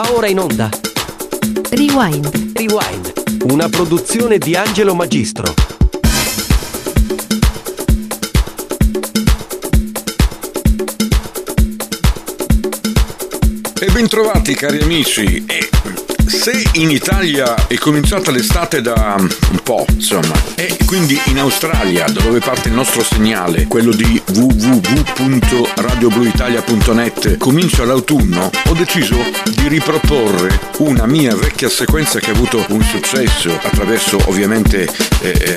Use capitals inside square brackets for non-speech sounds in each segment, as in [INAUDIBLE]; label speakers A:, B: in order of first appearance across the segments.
A: Va ora in onda.
B: Rewind.
A: Rewind. Una produzione di Angelo Magistro.
C: E bentrovati cari amici e se in Italia è cominciata l'estate da un po', insomma, e quindi in Australia, da dove parte il nostro segnale, quello di www.radiobluitalia.net, comincia l'autunno, ho deciso di riproporre una mia vecchia sequenza che ha avuto un successo attraverso ovviamente eh, eh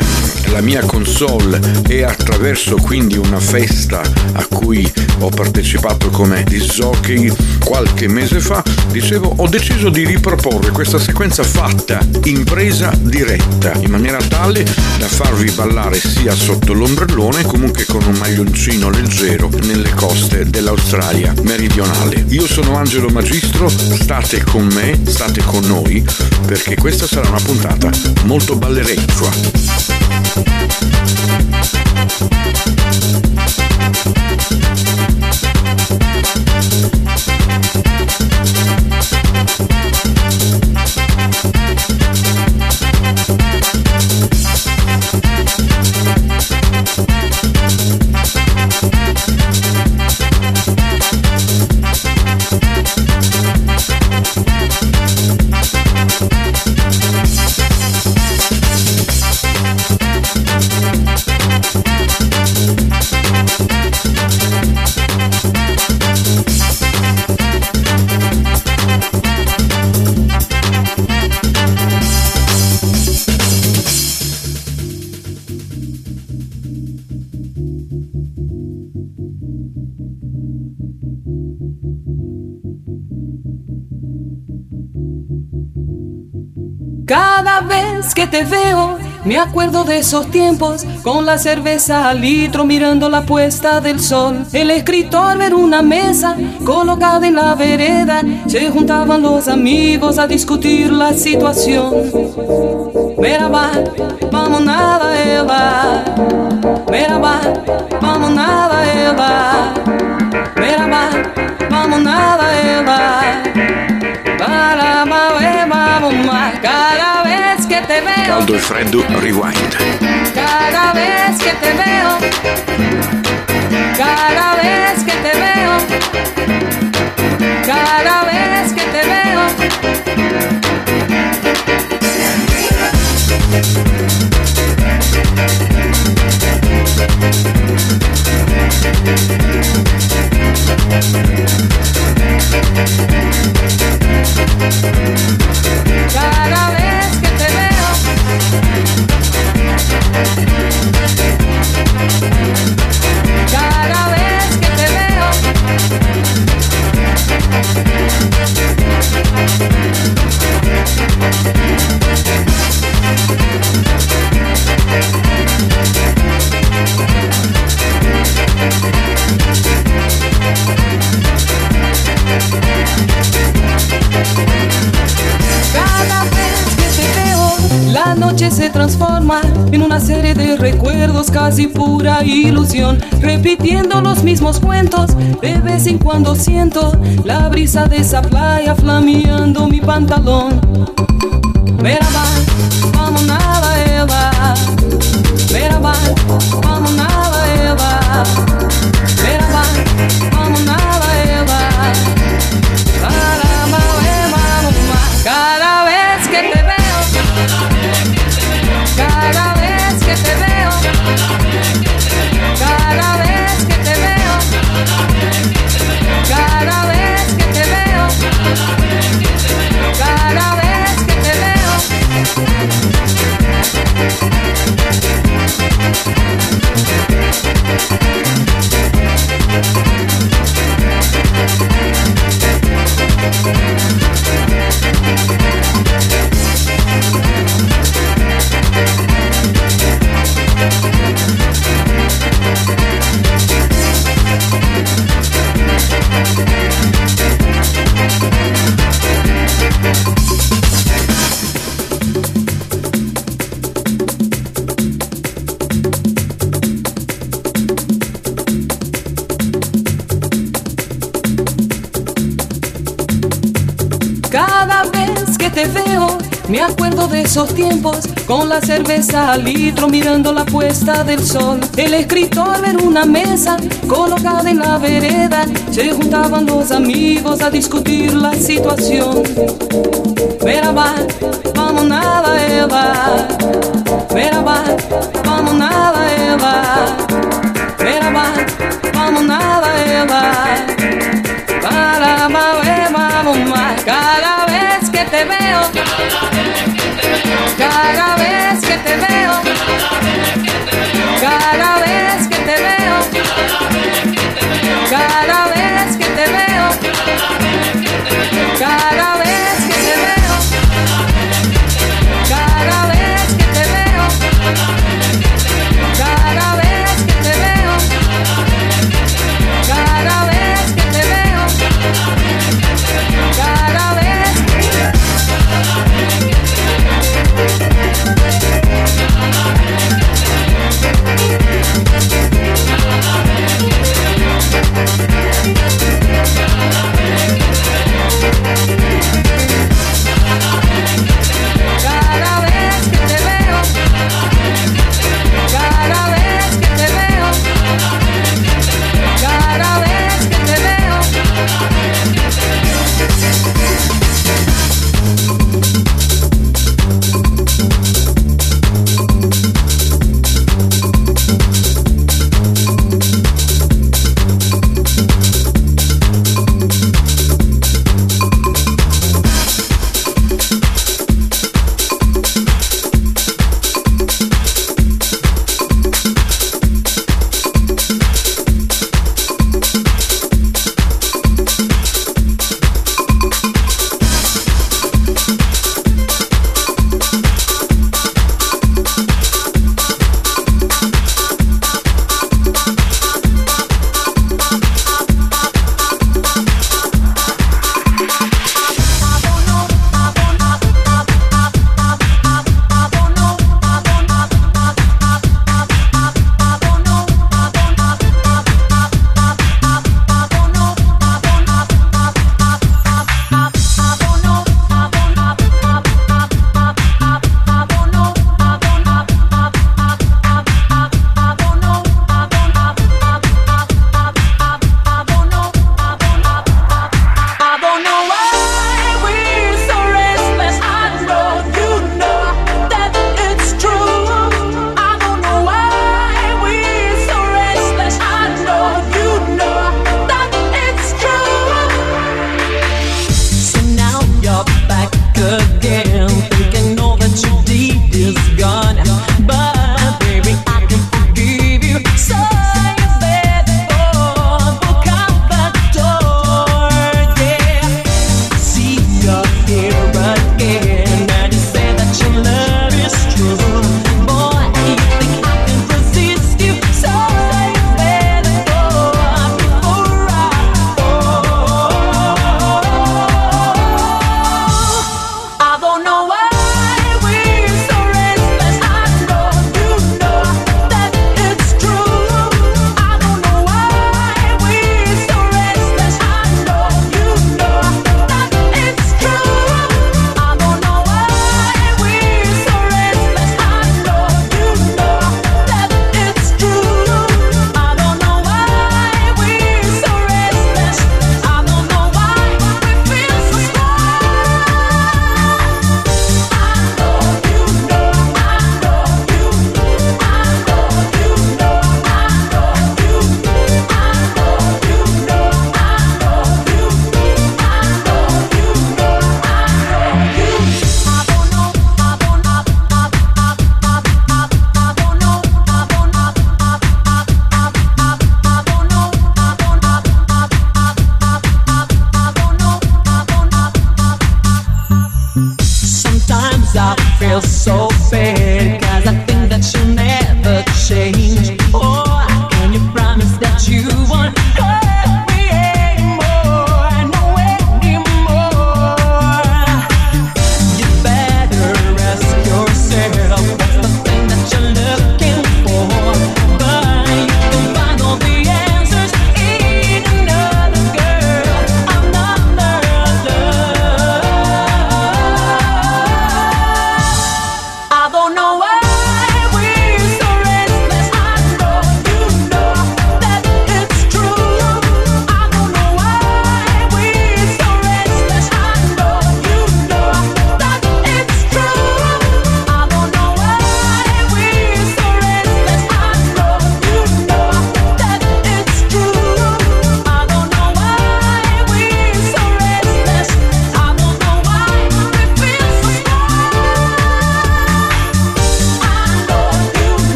C: la mia console e attraverso quindi una festa a cui ho partecipato come disjockey qualche mese fa, dicevo, ho deciso di riproporre questa sequenza fatta in presa diretta, in maniera tale da farvi ballare sia sotto l'ombrellone comunque con un maglioncino leggero nelle coste dell'Australia meridionale. Io sono Angelo Magistro, state con me, state con noi, perché questa sarà una puntata molto
D: Cada te veo, me acuerdo de esos tiempos, con la cerveza al litro mirando la puesta del sol. El escritor ver una mesa colocada en la vereda, se juntaban los amigos a discutir la situación. Merhaba, vamos nada ela. Merhaba, vamos nada ela. Merhaba, vamos nada ela. Veo.
C: Caldo e freddo, rewind.
D: Cada vez que te veo. Cada vez que te veo. Cada vez que te veo. Cada vez que te veo, cada vez que te veo, cada vez que te veo, la noche se transforma en una serie de recuerdos, casi pura ilusión, repitiendo los mismos cuentos. De vez en cuando siento la brisa de esa playa flameando mi pantalón. Vamos nada Eva. Vamos nada Eva. Te veo, me acuerdo de esos tiempos, con la cerveza al litro mirando la puesta del sol. El escritor en una mesa colocada en la vereda, se juntaban los amigos a discutir la situación. Merhaba, vamos nada Eva. Merhaba, vamos nada Eva. Merhaba, vamos nada Eva. Para, vamos que veo. Cada vez que te veo.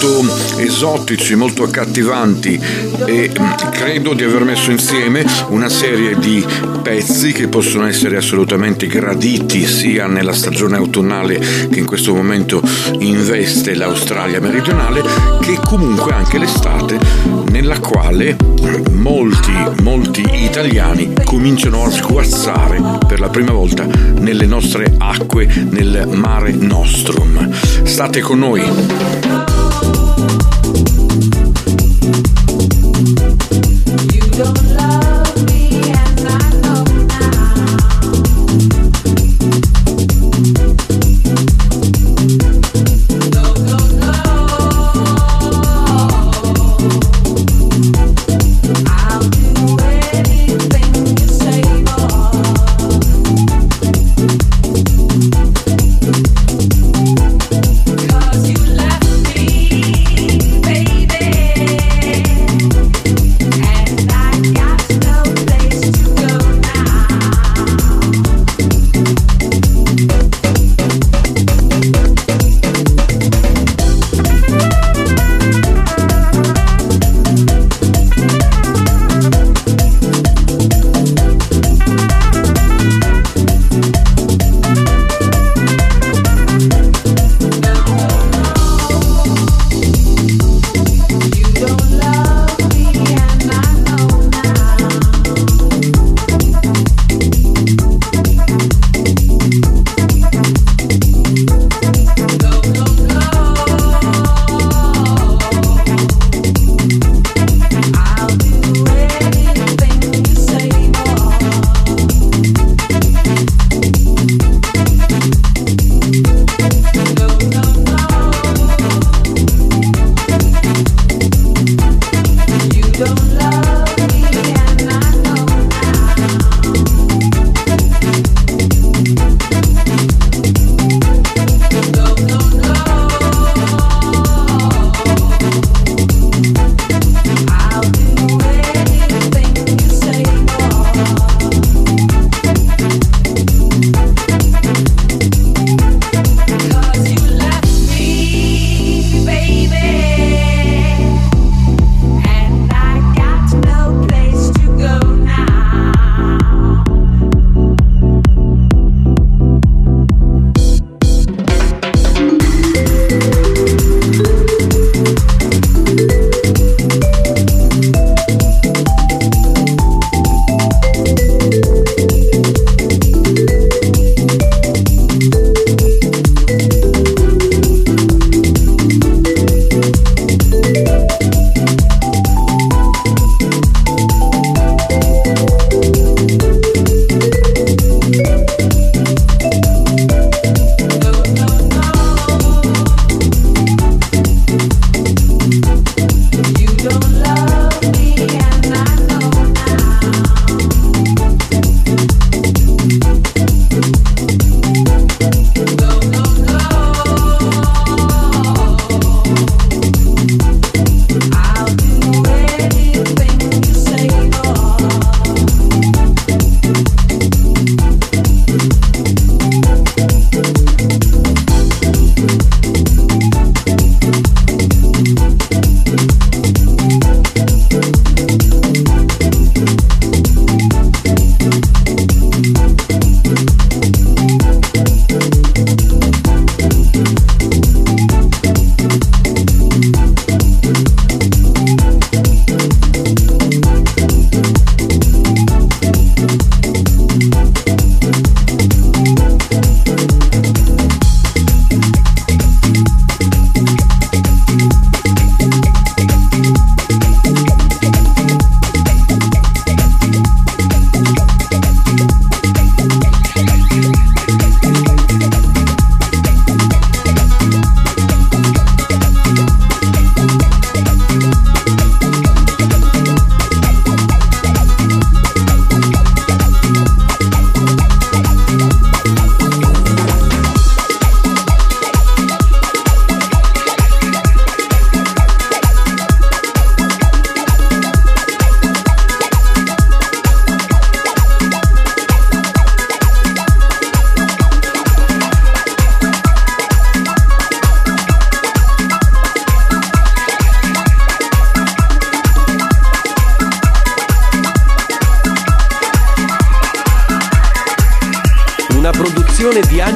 E: Molto esotici, molto accattivanti e mm, credo di aver messo insieme una serie di pezzi che possono essere assolutamente graditi sia nella stagione autunnale che in questo momento investe l'Australia meridionale che comunque anche l'estate nella quale molti, molti italiani cominciano a sguazzare per la prima volta nelle nostre acque, nel mare nostrum. State con noi.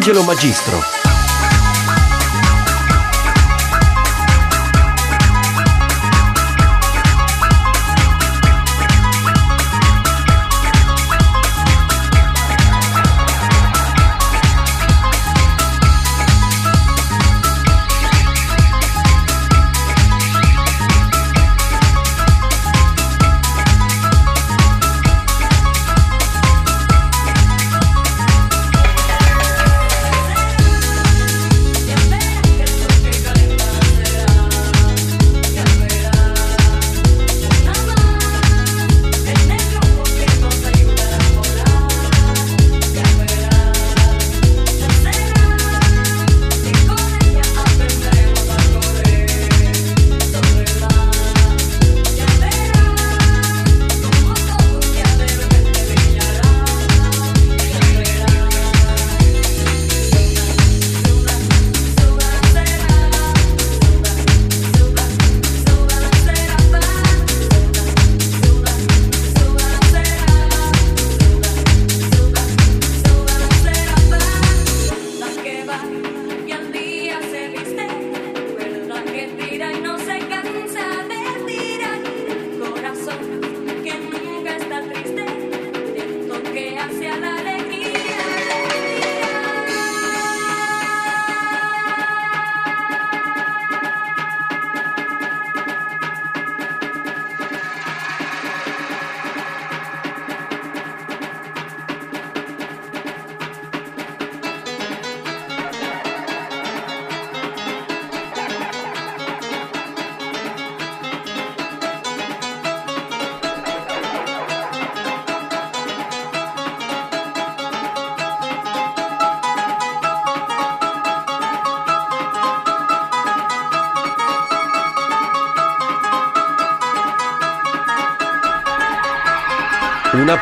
F: Angelo Magistro.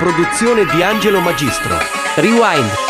F: Produzione di Angelo Magistro. Rewind.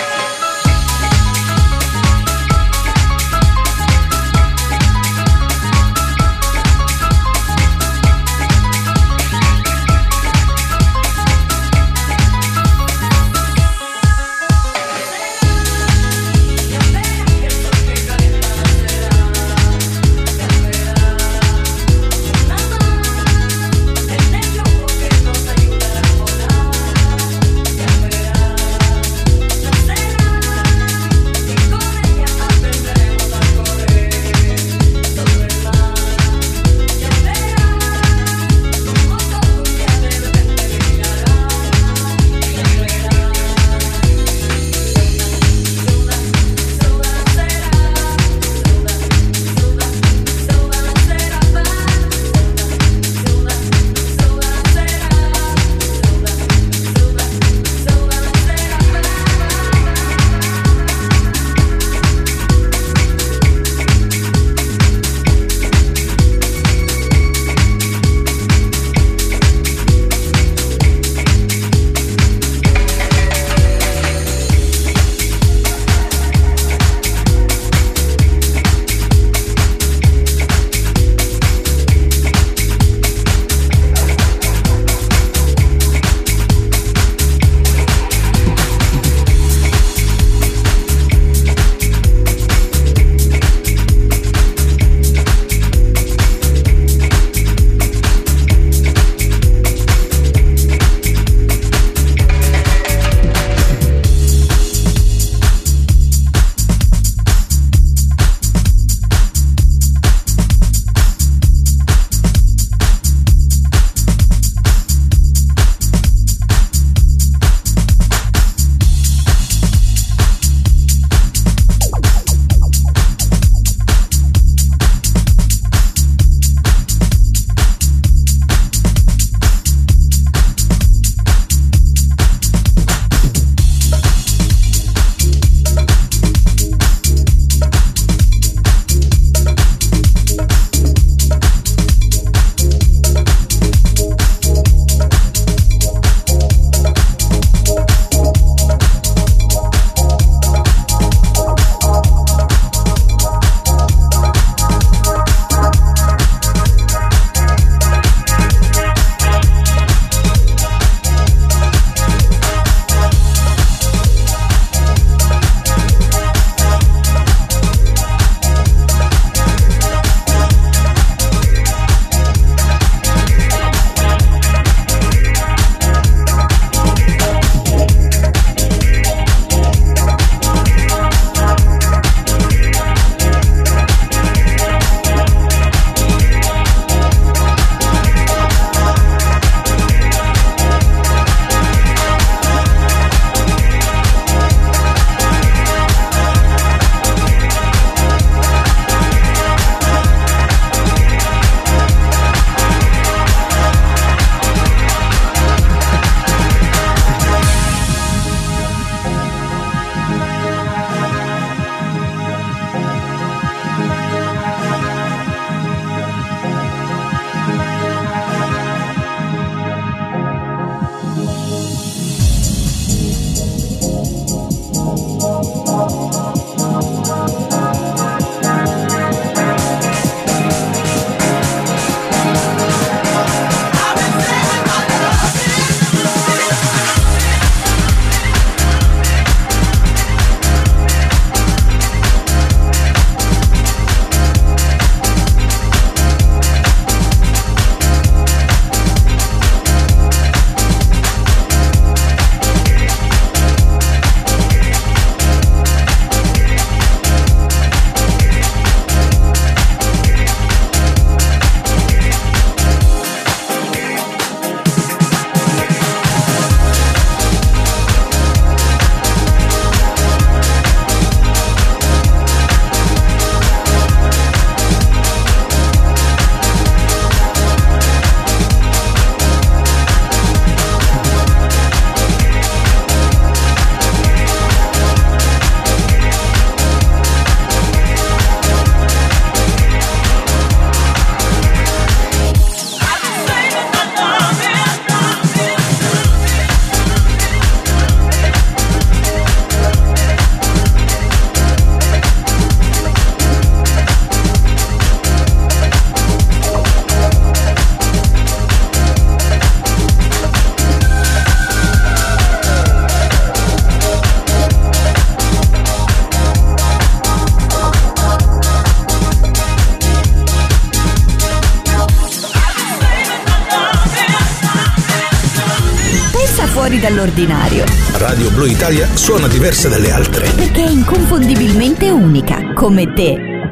G: Radio Blu Italia suona diversa dalle altre.
B: Perché è inconfondibilmente unica, come te.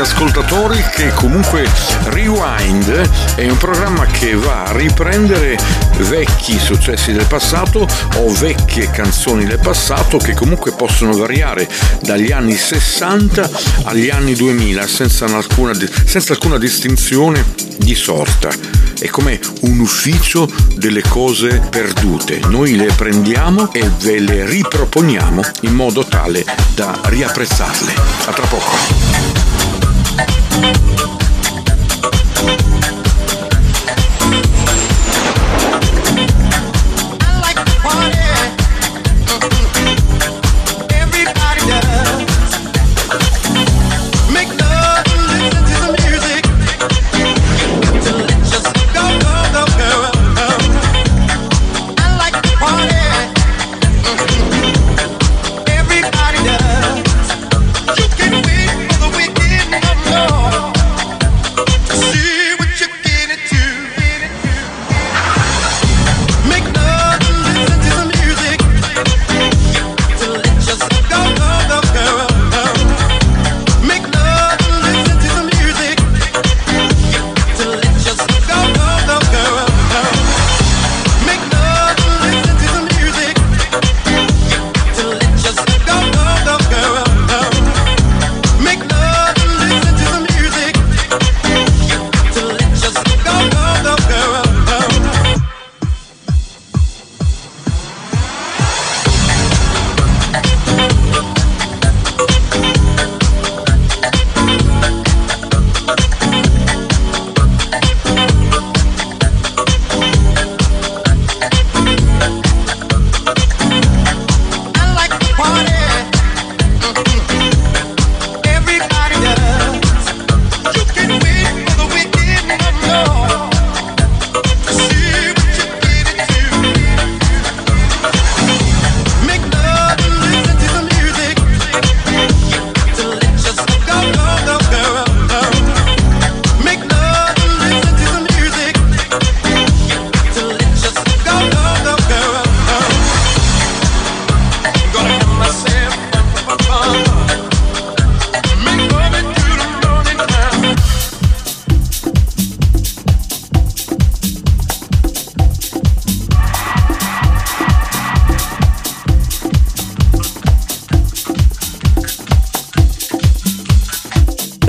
C: Ascoltatori, che comunque Rewind è un programma che va a riprendere vecchi successi del passato o vecchie canzoni del passato che comunque possono variare dagli anni 60 agli anni 2000 senza alcuna, senza alcuna distinzione di sorta. È come un ufficio delle cose perdute. Noi le prendiamo e ve le riproponiamo in modo tale da riapprezzarle. A tra poco. Thank you.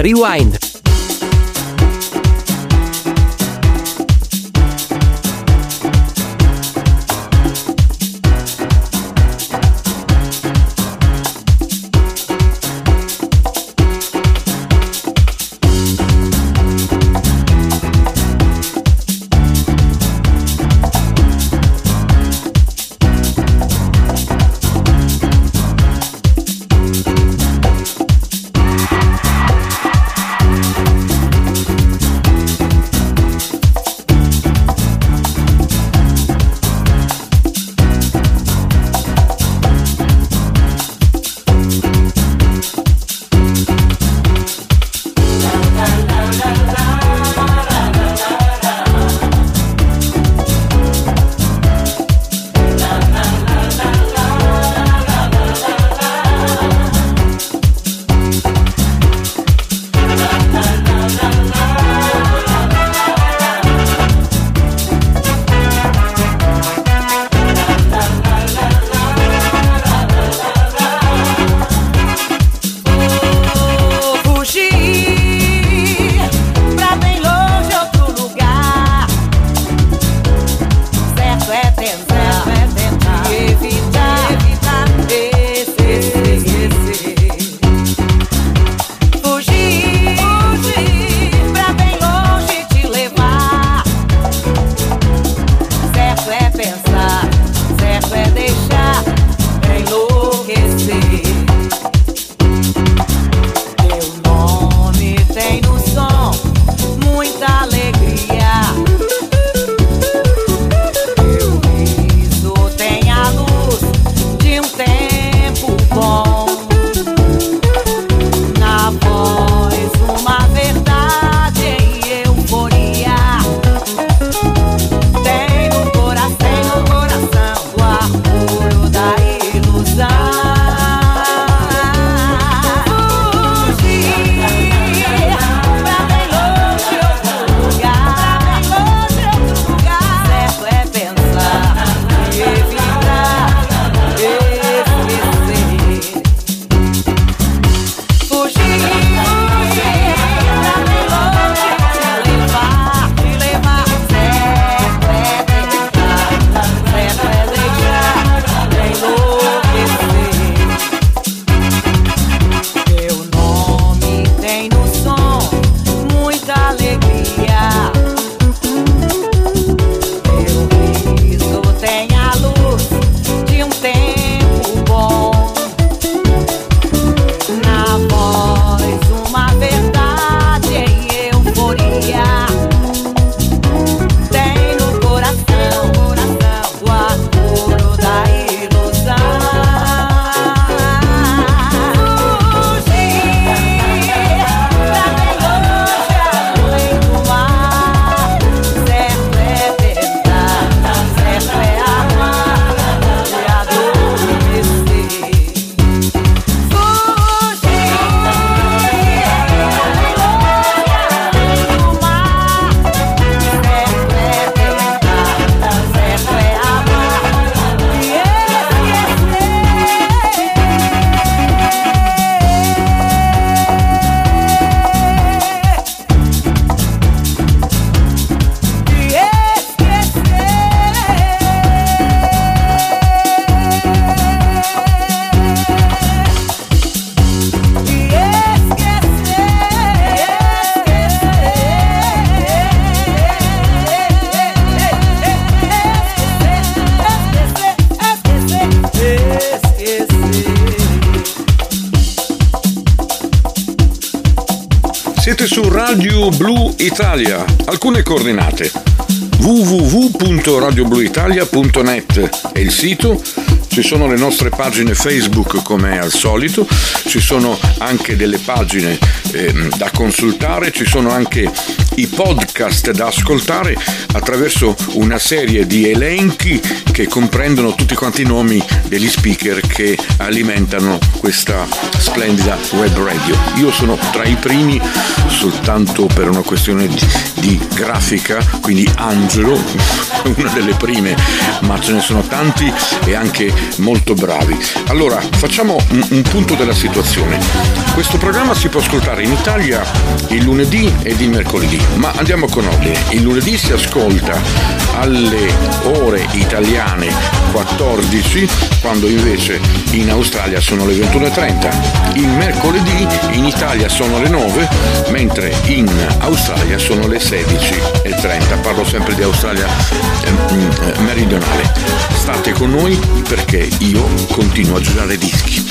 A: Rewind.
C: Italia. Alcune coordinate. www.radiobluitalia.net è il sito, ci sono le nostre pagine Facebook come al solito, ci sono anche delle pagine eh, da consultare, ci sono anche i podcast da ascoltare attraverso una serie di elenchi che comprendono tutti quanti i nomi degli speaker che alimentano questa splendida web radio. Io sono tra i primi soltanto per una questione di, di grafica, quindi Angelo, [LAUGHS] una delle prime, ma ce ne sono tanti e anche molto bravi. Allora, facciamo un, un punto della situazione. Questo programma si può ascoltare in Italia il lunedì ed il mercoledì, ma andiamo con ordine. Il lunedì si ascolta alle ore italiane 14, quando invece in Australia sono le 21.30. Il mercoledì in Italia sono le 9, mentre in Australia sono le 16.30. Parlo sempre di Australia eh, meridionale. State con noi perché io continuo a girare dischi.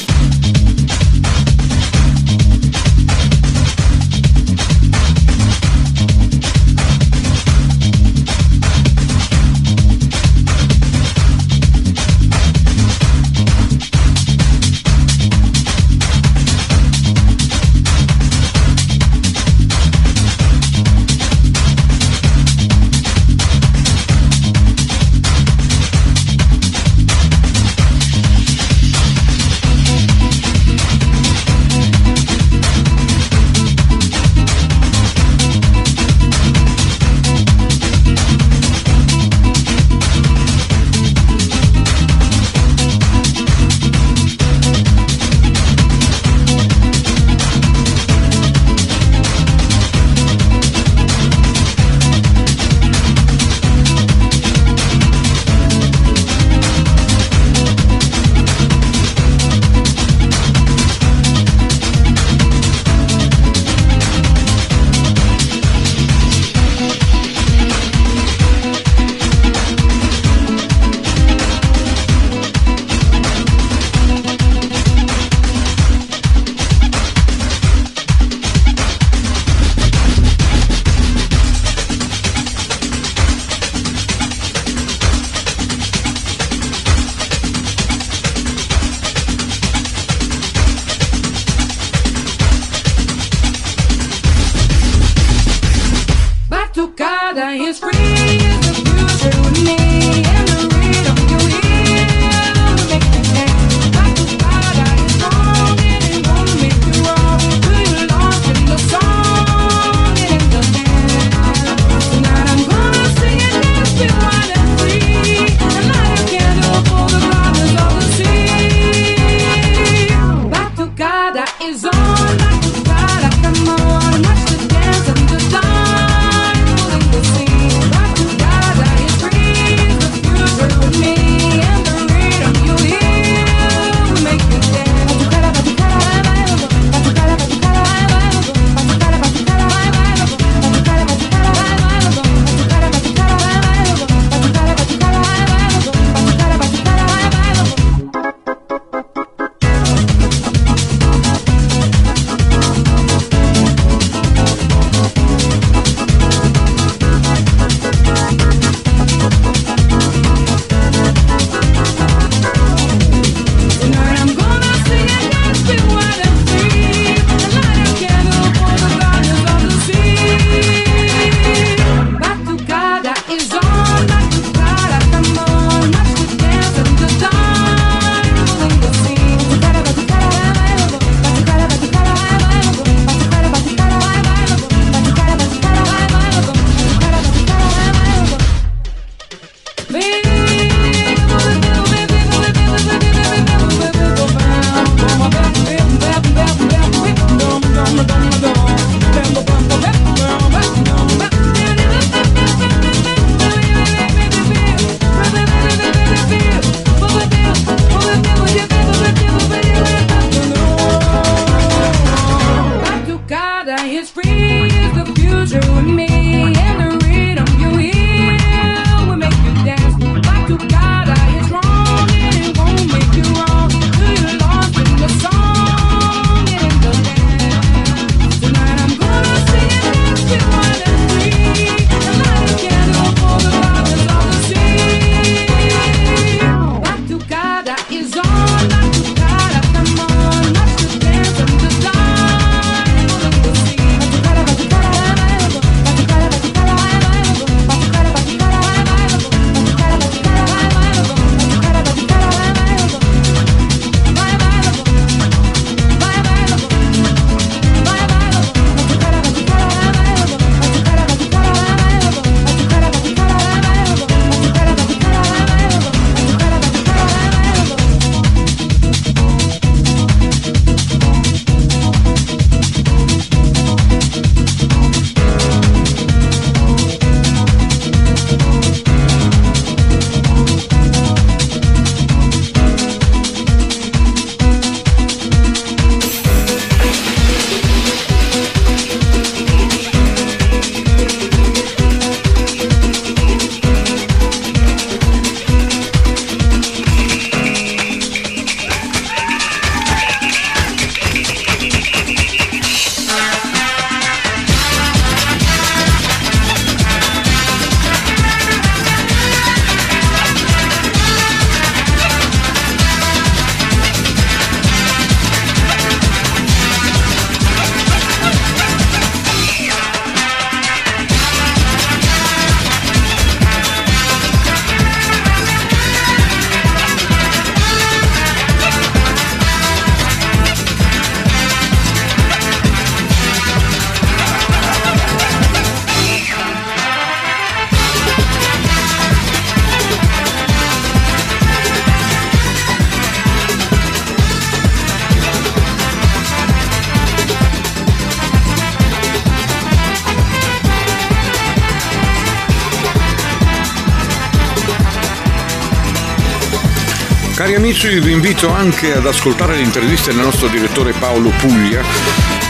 C: Amici, vi invito anche ad ascoltare le interviste del nostro direttore Paolo Puglia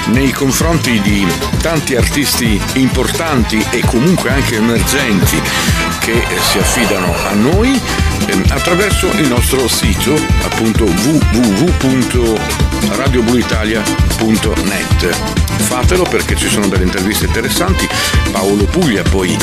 C: nei confronti di tanti artisti importanti e comunque anche emergenti che si affidano a noi ehm, attraverso il nostro sito appunto www.radiobluitalia.net fatelo perché ci sono delle interviste interessanti Paolo Puglia poi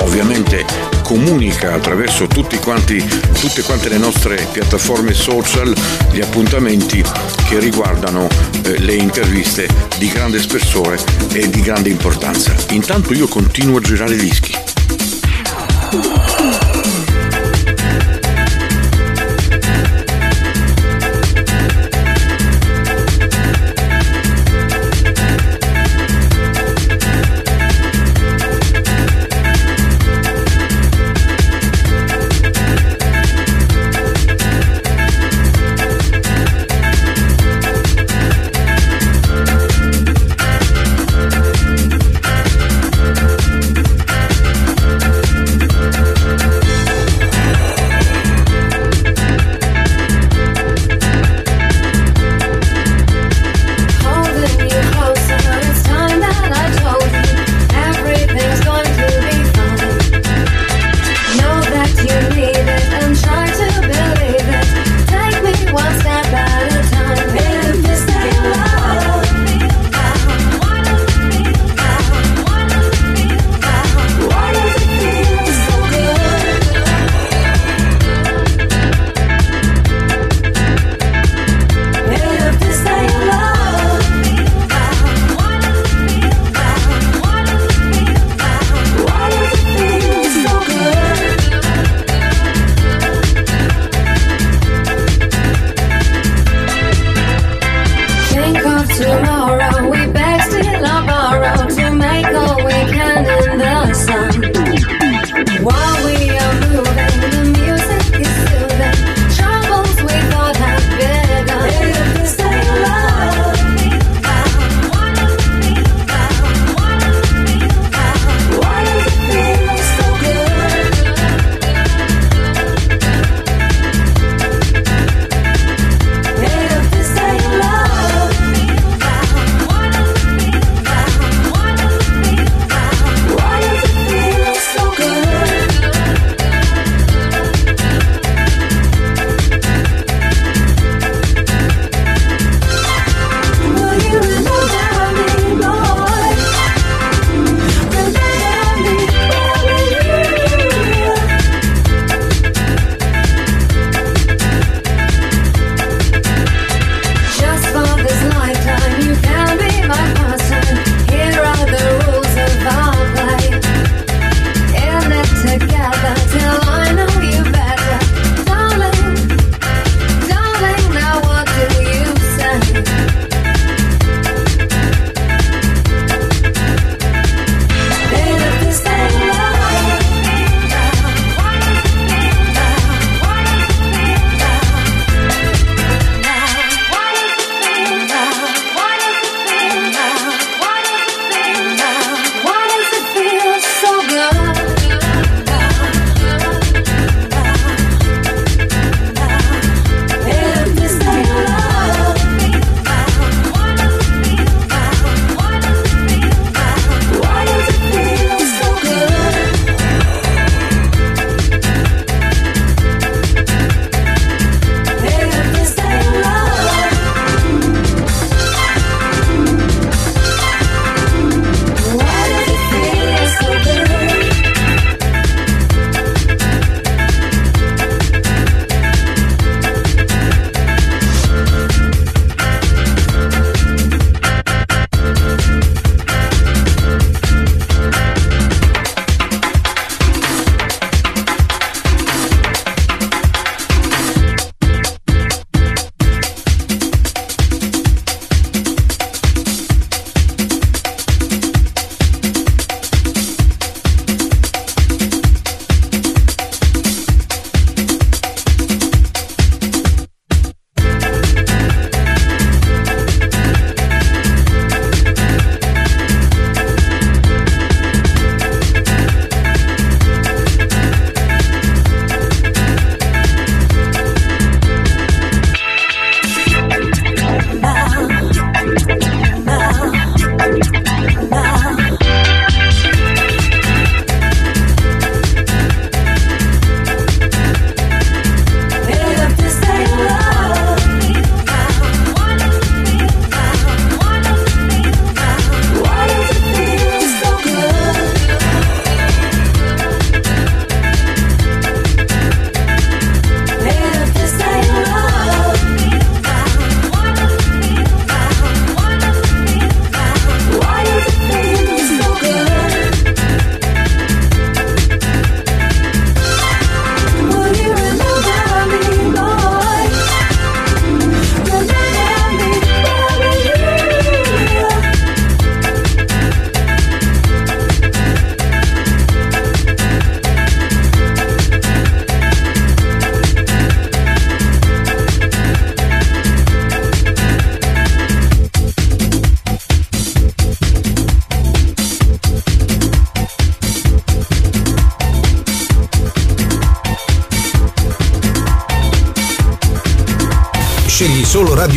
C: ovviamente comunica attraverso quanti, tutte quante le nostre piattaforme social gli appuntamenti che riguardano eh, le interviste di grande spessore e di grande importanza. Intanto io continuo a girare dischi.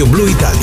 G: Radio Blu Italia.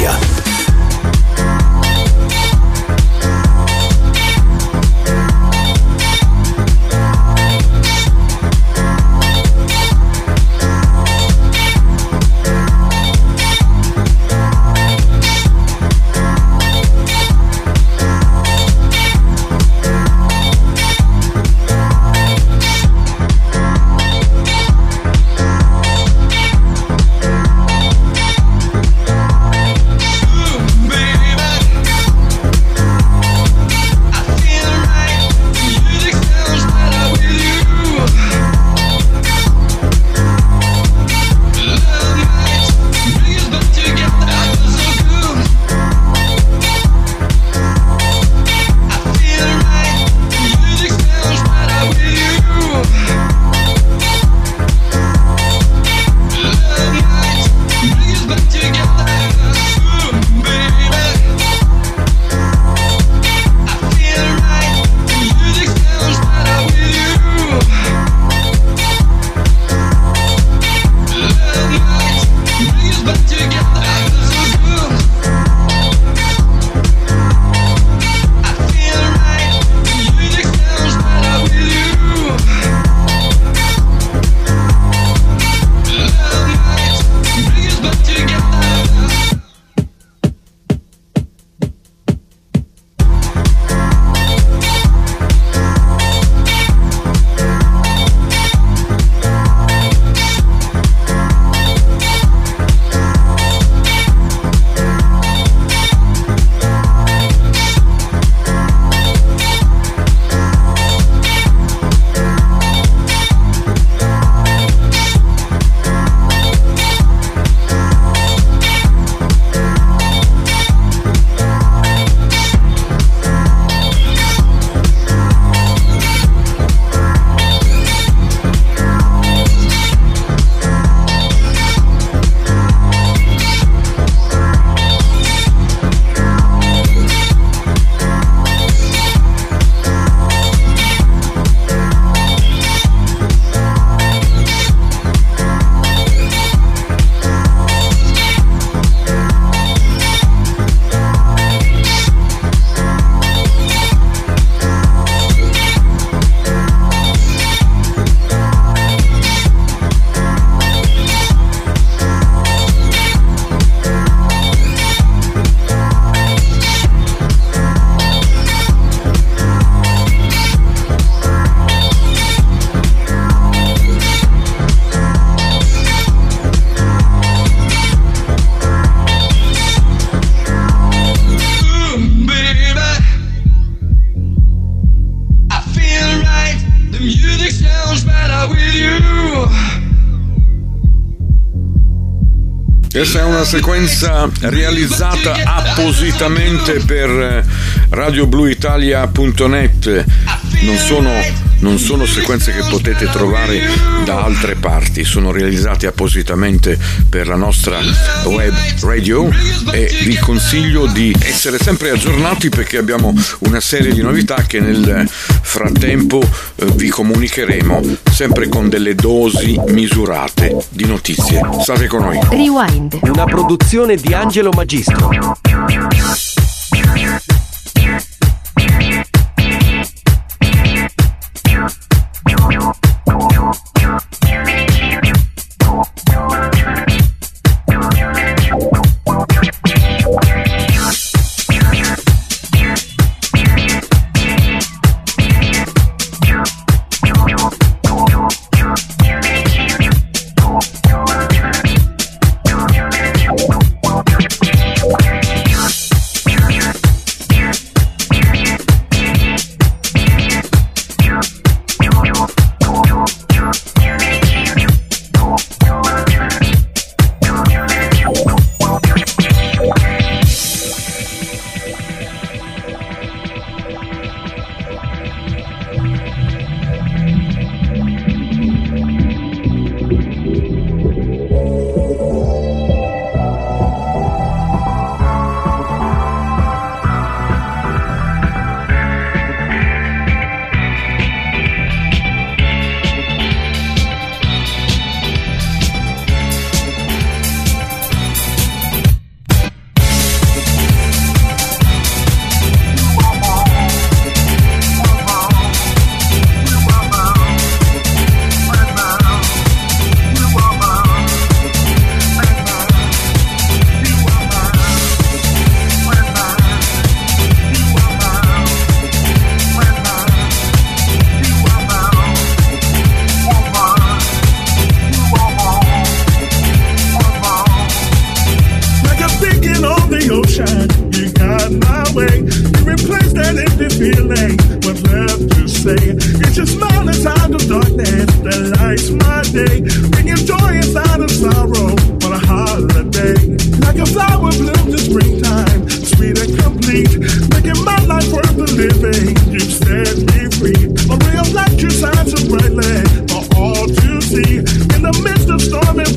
C: Sequenza realizzata appositamente per radiobluitalia.net. Non sono non sono sequenze che potete trovare da altre parti, sono realizzate appositamente per la nostra web radio e vi consiglio di essere sempre aggiornati perché abbiamo una serie di novità che nel frattempo eh, vi comunicheremo sempre con delle dosi misurate di notizie. State con noi.
B: Rewind.
A: Una produzione di Angelo Magistro.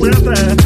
C: with it.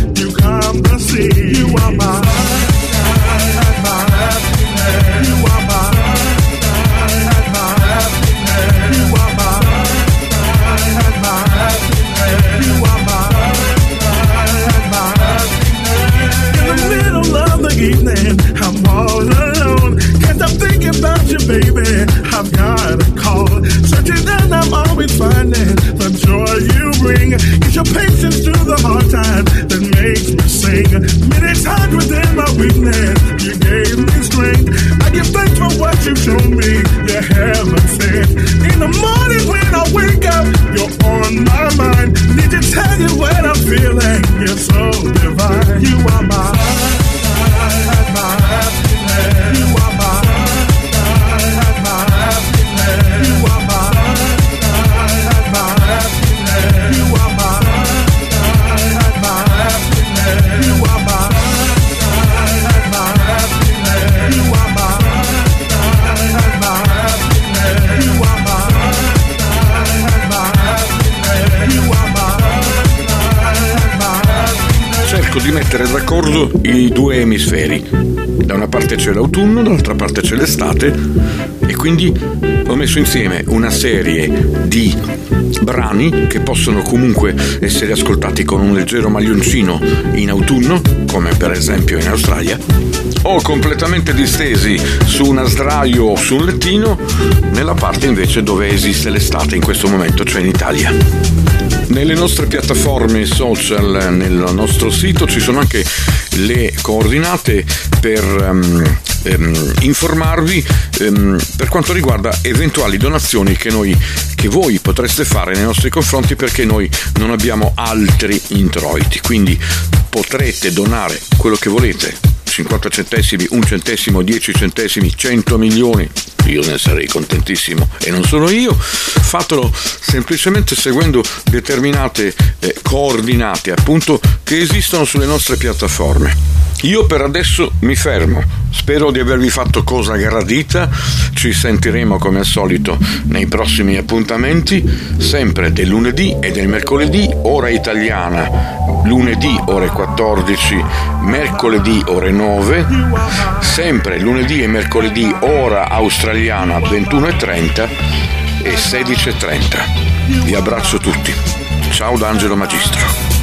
C: I due emisferi. Da una parte c'è l'autunno, dall'altra parte c'è l'estate e quindi ho messo insieme una serie di brani che possono comunque essere ascoltati con un leggero maglioncino in autunno, come per esempio in Australia, o completamente distesi su una sdraio o su un lettino, nella parte invece dove esiste l'estate in questo momento, cioè in Italia. Nelle nostre piattaforme social, nel nostro sito ci sono anche le coordinate per um, um, informarvi um, per quanto riguarda eventuali donazioni che, noi, che voi potreste fare nei nostri confronti perché noi non abbiamo altri introiti. Quindi potrete donare quello che volete 50 centesimi, un centesimo, 10 centesimi, 100 milioni, io ne sarei contentissimo. E non sono io, fatelo semplicemente seguendo determinate eh, coordinate appunto che esistono sulle nostre piattaforme. Io per adesso mi fermo, spero di avervi fatto cosa gradita, ci sentiremo come al solito nei prossimi appuntamenti, sempre del lunedì e del mercoledì, ora italiana, lunedì ore 14, mercoledì ore 9, sempre lunedì e mercoledì ora australiana 21.30 e 16.30. Vi abbraccio tutti. Ciao da Angelo Magistro.